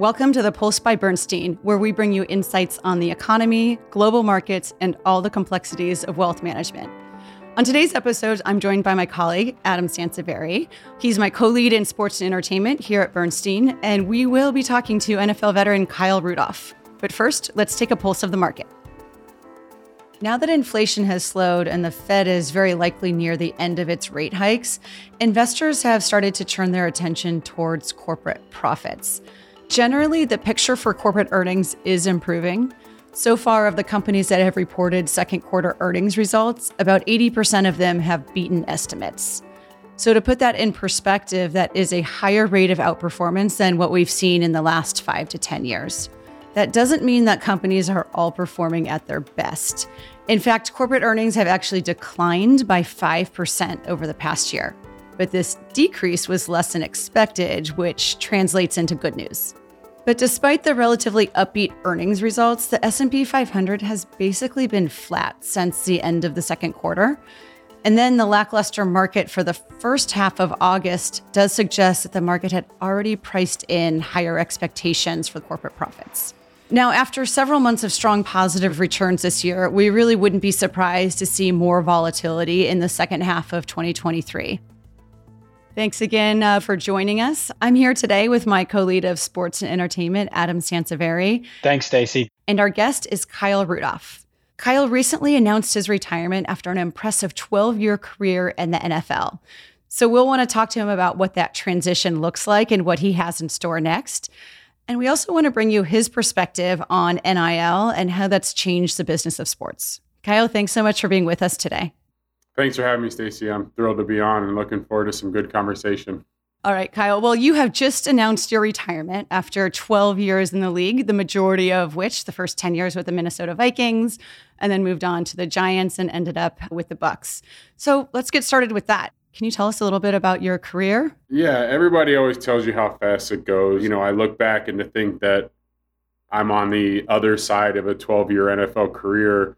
Welcome to the Pulse by Bernstein, where we bring you insights on the economy, global markets, and all the complexities of wealth management. On today's episode, I'm joined by my colleague, Adam Sanseveri. He's my co lead in sports and entertainment here at Bernstein, and we will be talking to NFL veteran Kyle Rudolph. But first, let's take a pulse of the market. Now that inflation has slowed and the Fed is very likely near the end of its rate hikes, investors have started to turn their attention towards corporate profits. Generally, the picture for corporate earnings is improving. So far, of the companies that have reported second quarter earnings results, about 80% of them have beaten estimates. So, to put that in perspective, that is a higher rate of outperformance than what we've seen in the last five to 10 years. That doesn't mean that companies are all performing at their best. In fact, corporate earnings have actually declined by 5% over the past year. But this decrease was less than expected, which translates into good news. But despite the relatively upbeat earnings results, the S&P 500 has basically been flat since the end of the second quarter. And then the lackluster market for the first half of August does suggest that the market had already priced in higher expectations for corporate profits. Now, after several months of strong positive returns this year, we really wouldn't be surprised to see more volatility in the second half of 2023. Thanks again uh, for joining us. I'm here today with my co-lead of sports and entertainment, Adam Sanseveri. Thanks, Stacey. And our guest is Kyle Rudolph. Kyle recently announced his retirement after an impressive 12-year career in the NFL. So we'll want to talk to him about what that transition looks like and what he has in store next. And we also want to bring you his perspective on NIL and how that's changed the business of sports. Kyle, thanks so much for being with us today. Thanks for having me, Stacey. I'm thrilled to be on and looking forward to some good conversation. All right, Kyle. Well, you have just announced your retirement after 12 years in the league, the majority of which, the first 10 years with the Minnesota Vikings, and then moved on to the Giants and ended up with the Bucs. So let's get started with that. Can you tell us a little bit about your career? Yeah, everybody always tells you how fast it goes. You know, I look back and to think that I'm on the other side of a 12 year NFL career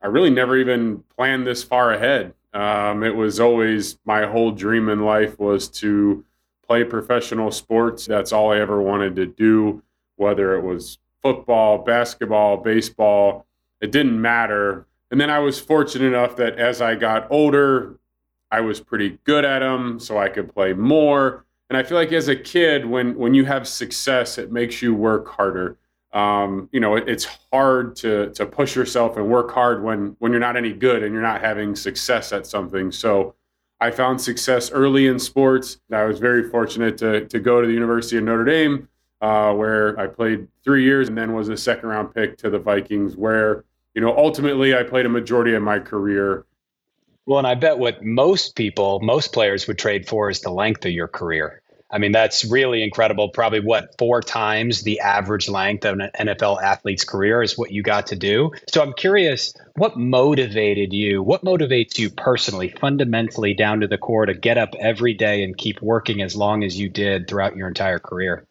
I really never even planned this far ahead. Um, it was always my whole dream in life was to play professional sports. That's all I ever wanted to do, whether it was football, basketball, baseball, it didn't matter. And then I was fortunate enough that as I got older, I was pretty good at them, so I could play more. And I feel like as a kid, when when you have success, it makes you work harder um, you know, it, it's hard to to push yourself and work hard when when you're not any good and you're not having success at something. So I found success early in sports. I was very fortunate to to go to the University of Notre Dame, uh, where I played three years and then was a second round pick to the Vikings, where you know ultimately I played a majority of my career. Well, and I bet what most people, most players would trade for is the length of your career. I mean, that's really incredible. Probably what four times the average length of an NFL athlete's career is what you got to do. So I'm curious, what motivated you? What motivates you personally, fundamentally, down to the core to get up every day and keep working as long as you did throughout your entire career?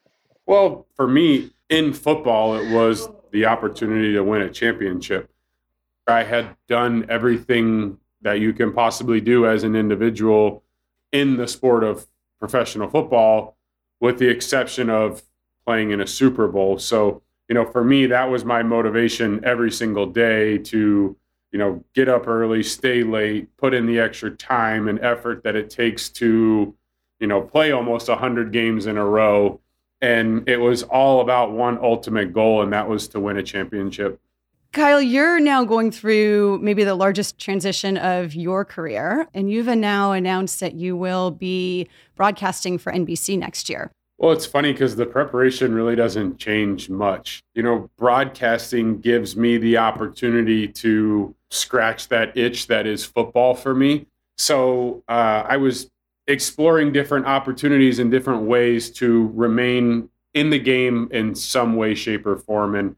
Well, for me, in football, it was the opportunity to win a championship. I had done everything that you can possibly do as an individual in the sport of professional football, with the exception of playing in a Super Bowl. So, you know, for me, that was my motivation every single day to, you know, get up early, stay late, put in the extra time and effort that it takes to, you know, play almost 100 games in a row. And it was all about one ultimate goal, and that was to win a championship. Kyle, you're now going through maybe the largest transition of your career, and you've now announced that you will be broadcasting for NBC next year. Well, it's funny because the preparation really doesn't change much. You know, broadcasting gives me the opportunity to scratch that itch that is football for me. So uh, I was exploring different opportunities and different ways to remain in the game in some way, shape, or form. And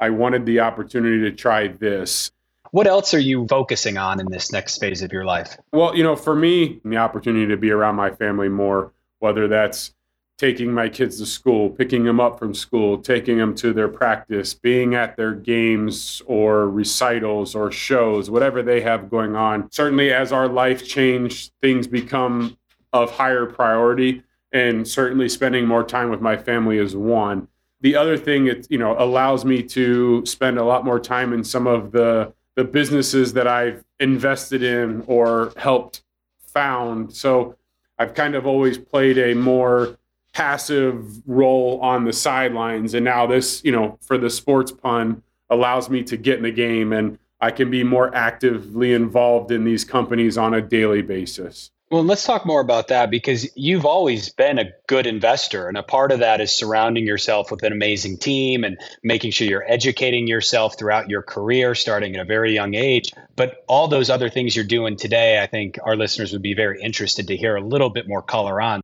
I wanted the opportunity to try this. What else are you focusing on in this next phase of your life? Well, you know, for me, the opportunity to be around my family more, whether that's taking my kids to school, picking them up from school, taking them to their practice, being at their games or recitals or shows, whatever they have going on. Certainly, as our life changed, things become of higher priority. And certainly, spending more time with my family is one. The other thing it you know allows me to spend a lot more time in some of the the businesses that I've invested in or helped found. So I've kind of always played a more passive role on the sidelines and now this, you know, for the sports pun allows me to get in the game and I can be more actively involved in these companies on a daily basis. Well, let's talk more about that because you've always been a good investor. And a part of that is surrounding yourself with an amazing team and making sure you're educating yourself throughout your career, starting at a very young age. But all those other things you're doing today, I think our listeners would be very interested to hear a little bit more color on.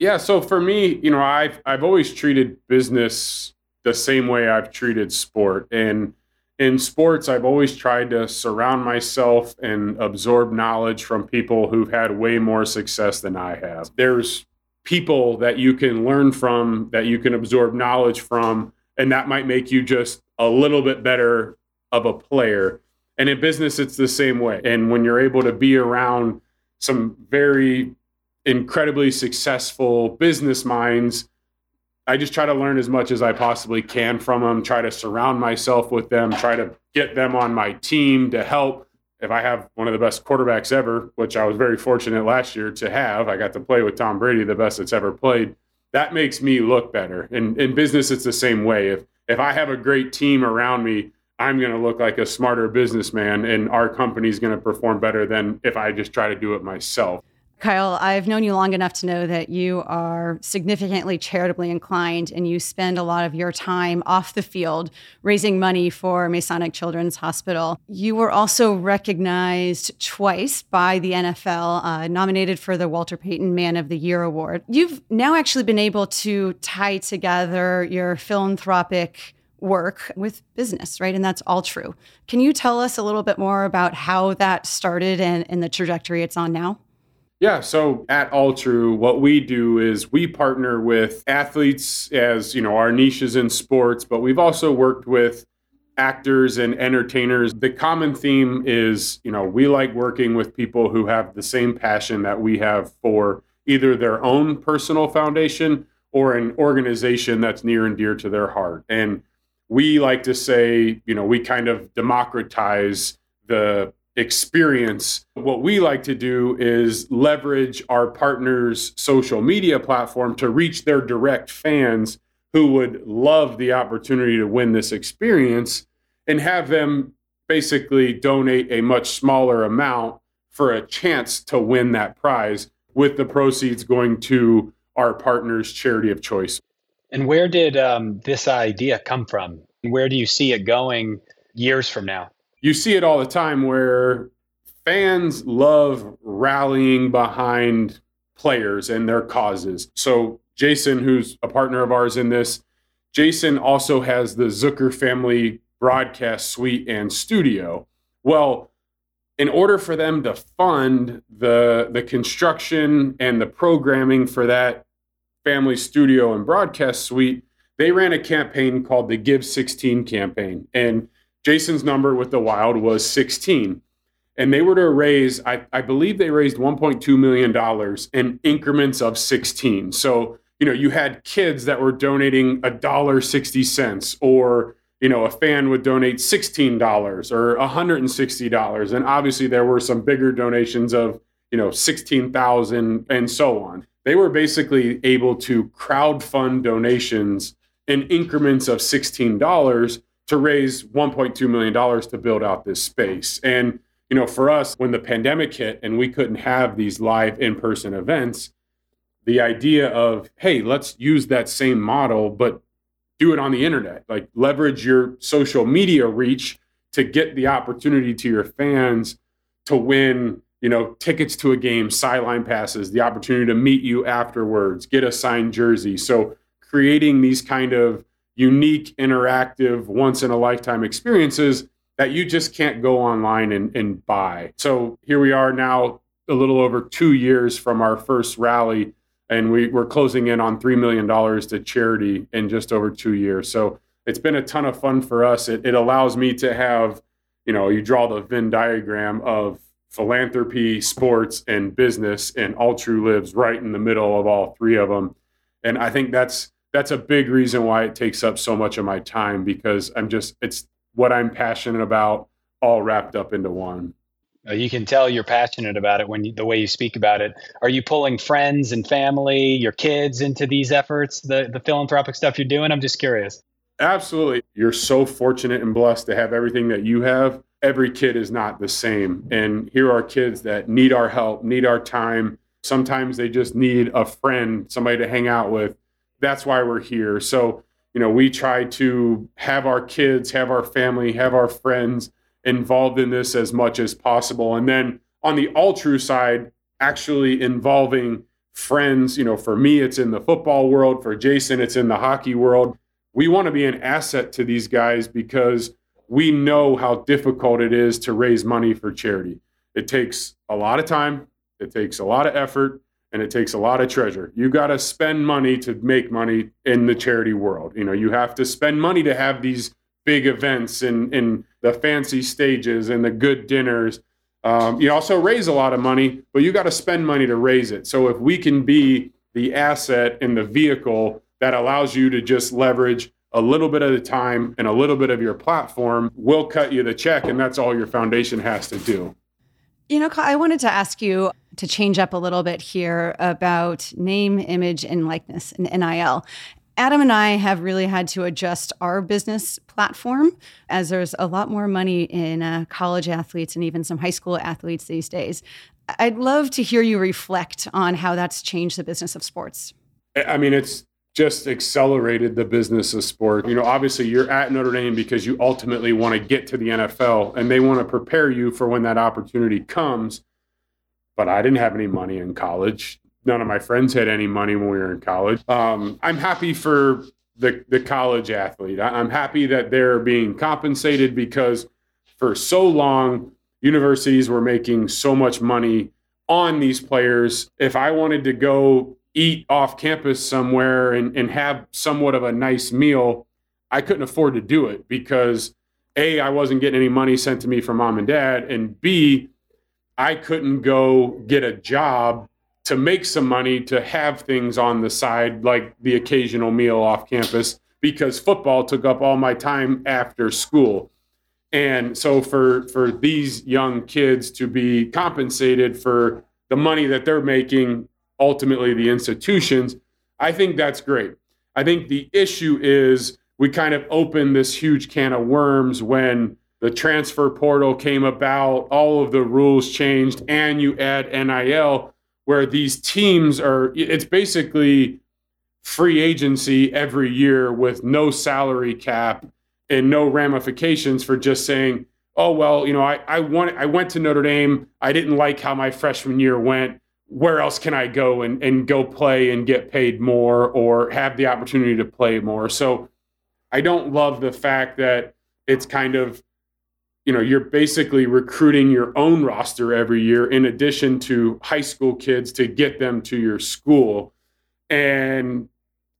Yeah. So for me, you know, I've, I've always treated business the same way I've treated sport. And in sports, I've always tried to surround myself and absorb knowledge from people who've had way more success than I have. There's people that you can learn from, that you can absorb knowledge from, and that might make you just a little bit better of a player. And in business, it's the same way. And when you're able to be around some very incredibly successful business minds I just try to learn as much as I possibly can from them, try to surround myself with them, try to get them on my team to help. If I have one of the best quarterbacks ever, which I was very fortunate last year to have, I got to play with Tom Brady, the best that's ever played. That makes me look better. And in business, it's the same way. If if I have a great team around me, I'm going to look like a smarter businessman, and our company's going to perform better than if I just try to do it myself. Kyle, I've known you long enough to know that you are significantly charitably inclined and you spend a lot of your time off the field raising money for Masonic Children's Hospital. You were also recognized twice by the NFL, uh, nominated for the Walter Payton Man of the Year Award. You've now actually been able to tie together your philanthropic work with business, right? And that's all true. Can you tell us a little bit more about how that started and, and the trajectory it's on now? Yeah, so at Alltroo, what we do is we partner with athletes as, you know, our niches in sports, but we've also worked with actors and entertainers. The common theme is, you know, we like working with people who have the same passion that we have for either their own personal foundation or an organization that's near and dear to their heart. And we like to say, you know, we kind of democratize the experience. What we like to do is leverage our partners' social media platform to reach their direct fans who would love the opportunity to win this experience and have them basically donate a much smaller amount for a chance to win that prize with the proceeds going to our partners' charity of choice. And where did um, this idea come from? Where do you see it going years from now? You see it all the time where fans love rallying behind players and their causes. So, Jason, who's a partner of ours in this, Jason also has the Zucker family broadcast suite and studio. Well, in order for them to fund the the construction and the programming for that family studio and broadcast suite, they ran a campaign called the Give 16 campaign. And Jason's number with the Wild was 16. And they were to raise, I, I believe they raised $1.2 million in increments of 16. So, you know, you had kids that were donating a dollar 60 cents, or, you know, a fan would donate $16 or $160. And obviously there were some bigger donations of, you know, 16,000 and so on. They were basically able to crowd fund donations in increments of $16 to raise 1.2 million dollars to build out this space. And you know, for us, when the pandemic hit and we couldn't have these live in-person events, the idea of hey, let's use that same model, but do it on the internet. Like leverage your social media reach to get the opportunity to your fans to win you know, tickets to a game, sideline passes, the opportunity to meet you afterwards, get a signed jersey. So creating these kind of unique, interactive, once in a lifetime experiences that you just can't go online and, and buy. So here we are now, a little over two years from our first rally, and we, we're closing in on $3 million to charity in just over two years. So it's been a ton of fun for us. It, it allows me to have, you know, you draw the Venn diagram of philanthropy, sports, and business, and Alltroo lives right in the middle of all three of them. And I think that's that's a big reason why it takes up so much of my time because I'm just it's what I'm passionate about all wrapped up into one. Uh, you can tell you're passionate about it when you, the way you speak about it. Are you pulling friends and family, your kids into these efforts, the the philanthropic stuff you're doing? I'm just curious. Absolutely. You're so fortunate and blessed to have everything that you have. Every kid is not the same. And here are kids that need our help, need our time. Sometimes they just need a friend, somebody to hang out with. That's why we're here. So, you know, we try to have our kids, have our family, have our friends involved in this as much as possible. And then on the Alltroo side, actually involving friends. You know, for me, it's in the football world. For Jason, it's in the hockey world. We want to be an asset to these guys because we know how difficult it is to raise money for charity. It takes a lot of time, it takes a lot of effort, and it takes a lot of treasure. You got to spend money to make money in the charity world. You know, you have to spend money to have these big events and, the fancy stages and the good dinners. Um, you also raise a lot of money, but you got to spend money to raise it. So if we can be the asset and the vehicle that allows you to just leverage a little bit of the time and a little bit of your platform, we'll cut you the check, and that's all your foundation has to do. You know, I wanted to ask you to change up a little bit here about name, image, and likeness and NIL. Adam and I have really had to adjust our business platform as there's a lot more money in uh, college athletes and even some high school athletes these days. I'd love to hear you reflect on how that's changed the business of sports. I mean, it's just accelerated the business of sport. You know, obviously you're at Notre Dame because you ultimately want to get to the NFL and they want to prepare you for when that opportunity comes. But I didn't have any money in college none of my friends had any money when we were in college. Um, I'm happy for the the college athlete. I'm happy that they're being compensated because for so long universities were making so much money on these players. If I wanted to go eat off campus somewhere and, and have somewhat of a nice meal, I couldn't afford to do it because A, I wasn't getting any money sent to me from mom and dad, and B, I couldn't go get a job to make some money to have things on the side like the occasional meal off campus because football took up all my time after school. And so for for these young kids to be compensated for the money that they're making ultimately the institutions i think that's great. I think the issue is we kind of opened this huge can of worms when the transfer portal came about all of the rules changed and you add nil where these teams are it's basically free agency every year with no salary cap and no ramifications for just saying oh well you know i i want i went to notre dame. I didn't like how my freshman year went where else can i go and, and go play and get paid more or have the opportunity to play more? So i don't love the fact that it's kind of you know you're basically recruiting your own roster every year in addition to high school kids to get them to your school. And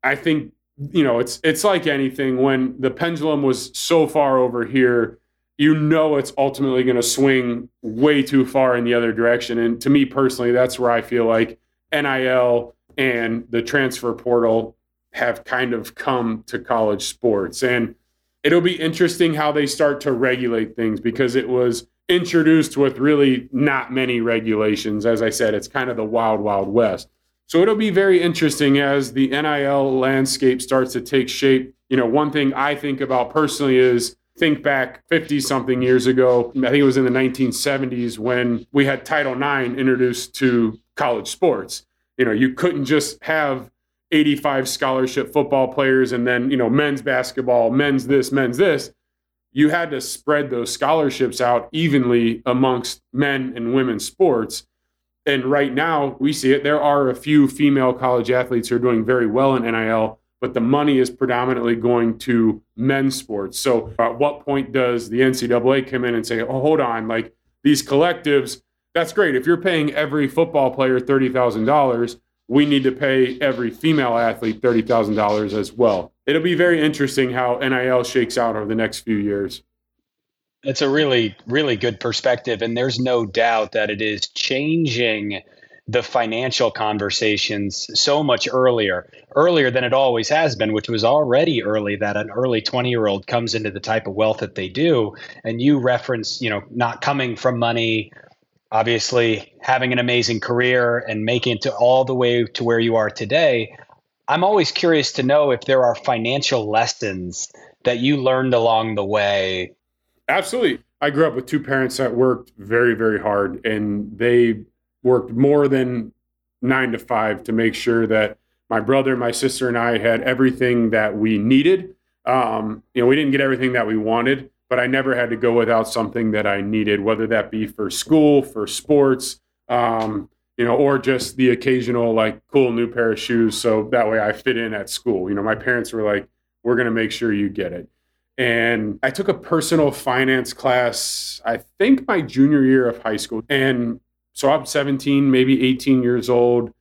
i think you know it's it's like anything when the pendulum was so far over here you know it's ultimately going to swing way too far in the other direction and to me personally that's where i feel like nil and the transfer portal have kind of come to college sports and it'll be interesting how they start to regulate things because it was introduced with really not many regulations. As I said, it's kind of the wild, wild west. So it'll be very interesting as the NIL landscape starts to take shape. You know, one thing I think about personally is think back 50 something years ago. I think it was in the 1970s when we had Title IX introduced to college sports. You know, you couldn't just have 85 scholarship football players and then, you know, men's basketball, men's this, men's this, you had to spread those scholarships out evenly amongst men and women's sports. And right now, we see it. There are a few female college athletes who are doing very well in NIL, but the money is predominantly going to men's sports. So, at what point does the NCAA come in and say, oh, hold on, like these collectives, that's great. If you're paying every football player $30,000, we need to pay every female athlete $30,000 as well. It'll be very interesting how NIL shakes out over the next few years. It's a really, really good perspective. And there's no doubt that it is changing the financial conversations so much earlier, earlier than it always has been, which was already early that an early 20 year old comes into the type of wealth that they do. And you reference, you know, not coming from money, obviously having an amazing career and making it to all the way to where you are today. I'm always curious to know if there are financial lessons that you learned along the way. Absolutely. I grew up with two parents that worked very, very hard and they worked more than nine to five to make sure that my brother, my sister, and I had everything that we needed. Um, you know, we didn't get everything that we wanted, but I never had to go without something that I needed, whether that be for school, for sports, um, you know, or just the occasional like cool new pair of shoes. So that way I fit in at school. You know, my parents were like, we're going to make sure you get it. And I took a personal finance class, I think my junior year of high school. And so I'm 17, maybe 18 years old.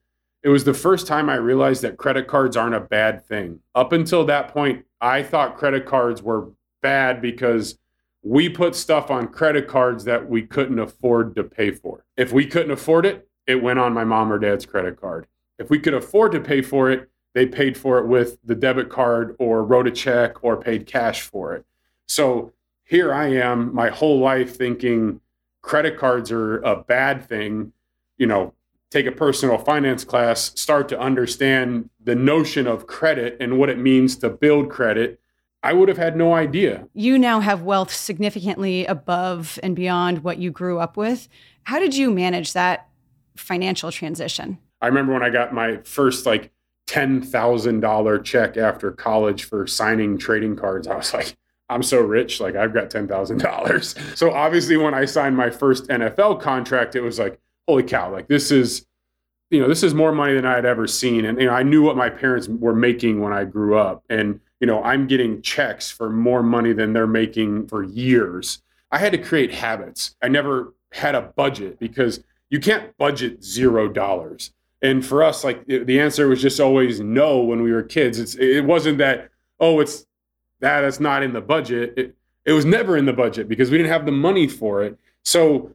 It was the first time I realized that credit cards aren't a bad thing. Up until that point, I thought credit cards were bad because we put stuff on credit cards that we couldn't afford to pay for. If we couldn't afford it, it went on my mom or dad's credit card. If we could afford to pay for it, they paid for it with the debit card or wrote a check or paid cash for it. So here I am my whole life thinking credit cards are a bad thing, you know, take a personal finance class, start to understand the notion of credit and what it means to build credit, I would have had no idea. You now have wealth significantly above and beyond what you grew up with. How did you manage that financial transition? I remember when I got my first like $10,000 check after college for signing trading cards. I was like, I'm so rich, like I've got $10,000. So obviously when I signed my first NFL contract, it was like, holy cow, like this is you know, this is more money than I had ever seen and you know, I knew what my parents were making when I grew up and you know, I'm getting checks for more money than they're making for years. I had to create habits. I never had a budget because you can't budget zero dollars. And for us, like the answer was just always no when we were kids. It's it wasn't that oh it's that that's not in the budget. It it was never in the budget because we didn't have the money for it. So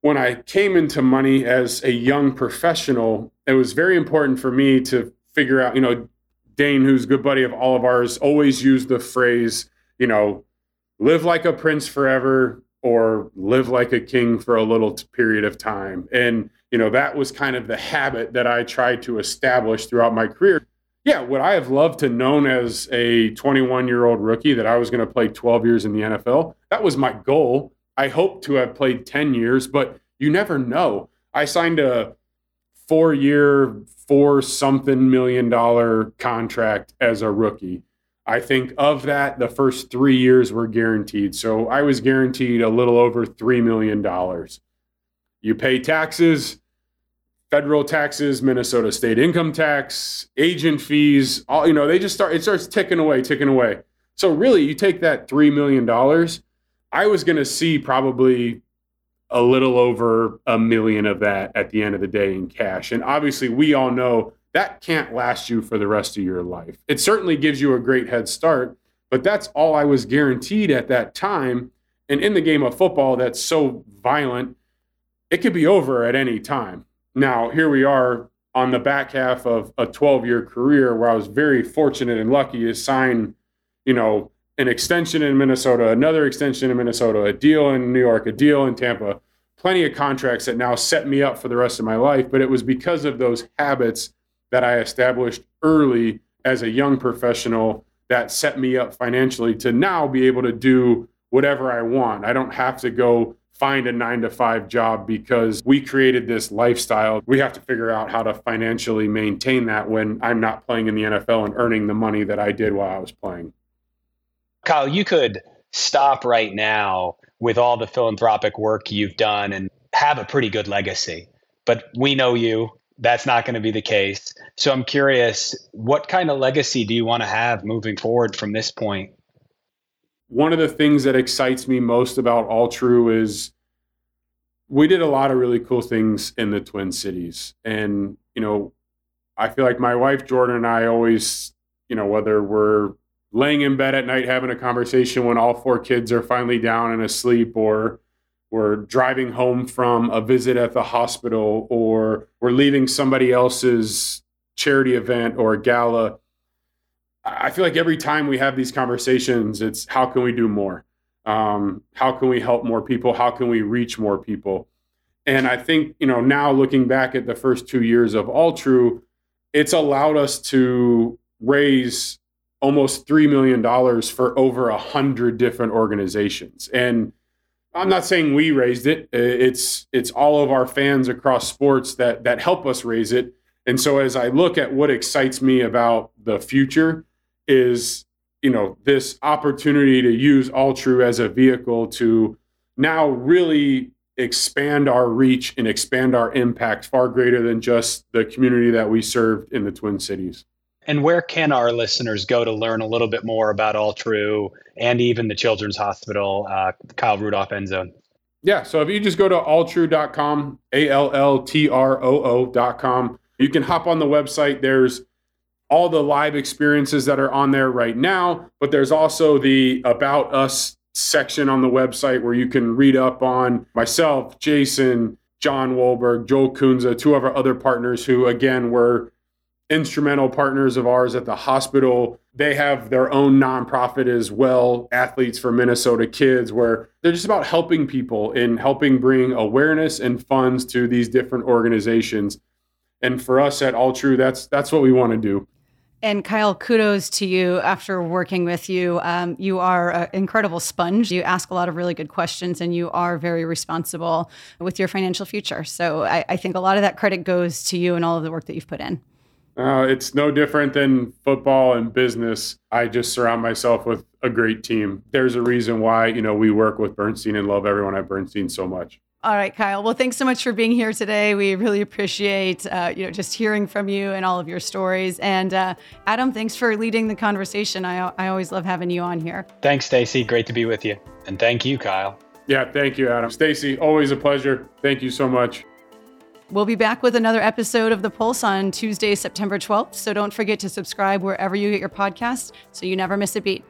when I came into money as a young professional, it was very important for me to figure out, you know, Dane, who's a good buddy of all of ours, always used the phrase, you know, live like a prince forever or live like a king for a little period of time. And, you know, that was kind of the habit that I tried to establish throughout my career. Yeah, would I have loved to known as a 21 year old rookie that I was going to play 12 years in the NFL? That was my goal. I hope to have played 10 years, but you never know. I signed a four year, four something million dollar contract as a rookie. I think of that, the first three years were guaranteed. So I was guaranteed a little over $3 million. You pay taxes, federal taxes, Minnesota state income tax, agent fees, all, you know, they just start, it starts ticking away, ticking away. So really, you take that $3 million, I was going to see probably a little over a million of that at the end of the day in cash. And obviously, we all know that can't last you for the rest of your life. It certainly gives you a great head start, but that's all I was guaranteed at that time. And in the game of football that's so violent, it could be over at any time. Now, here we are on the back half of a 12 year career where I was very fortunate and lucky to sign, you know, an extension in Minnesota, another extension in Minnesota, a deal in New York, a deal in Tampa, plenty of contracts that now set me up for the rest of my life. But it was because of those habits that I established early as a young professional that set me up financially to now be able to do whatever I want. I don't have to go find a nine to five job because we created this lifestyle. We have to figure out how to financially maintain that when I'm not playing in the NFL and earning the money that I did while I was playing. Kyle, you could stop right now with all the philanthropic work you've done and have a pretty good legacy. But we know you that's not going to be the case. So I'm curious, what kind of legacy do you want to have moving forward from this point? One of the things that excites me most about Alltroo is we did a lot of really cool things in the Twin Cities. And, you know, I feel like my wife Jordan and I always, you know, whether we're laying in bed at night having a conversation when all four kids are finally down and asleep or we're driving home from a visit at the hospital, or we're leaving somebody else's charity event or gala. I feel like every time we have these conversations, it's how can we do more? Um, how can we help more people? How can we reach more people? And I think, you know, now looking back at the first two years of Alltroo, it's allowed us to raise almost $3 million for over a hundred different organizations. And I'm not saying we raised it. It's it's all of our fans across sports that that help us raise it. And so as I look at what excites me about the future is, you know, this opportunity to use Alltroo as a vehicle to now really expand our reach and expand our impact far greater than just the community that we served in the Twin Cities. And where can our listeners go to learn a little bit more about Alltroo and even the Children's Hospital, uh, Kyle Rudolph End Zone? Yeah, so if you just go to alltroo.com, A L L T R O O.com, you can hop on the website. There's all the live experiences that are on there right now, but there's also the About Us section on the website where you can read up on myself, Jason, John Wolberg, Joel Kunza, two of our other partners who, again, were instrumental partners of ours at the hospital. They have their own nonprofit as well, Athletes for Minnesota Kids, where they're just about helping people and helping bring awareness and funds to these different organizations. And for us at Alltroo, that's that's what we want to do. And Kyle, kudos to you after working with you. Um, you are an incredible sponge. You ask a lot of really good questions and you are very responsible with your financial future. So I, I think a lot of that credit goes to you and all of the work that you've put in. Uh, it's no different than football and business. I just surround myself with a great team. There's a reason why, you know, we work with Bernstein and love everyone at Bernstein so much. All right, Kyle. Well, thanks so much for being here today. We really appreciate uh, you know just hearing from you and all of your stories. And uh, Adam, thanks for leading the conversation. I, I always love having you on here. Thanks, Stacy. Great to be with you. And thank you, Kyle. Yeah, thank you, Adam. Stacy, always a pleasure. Thank you so much. We'll be back with another episode of The Pulse on Tuesday, September 12th. So don't forget to subscribe wherever you get your podcast so you never miss a beat.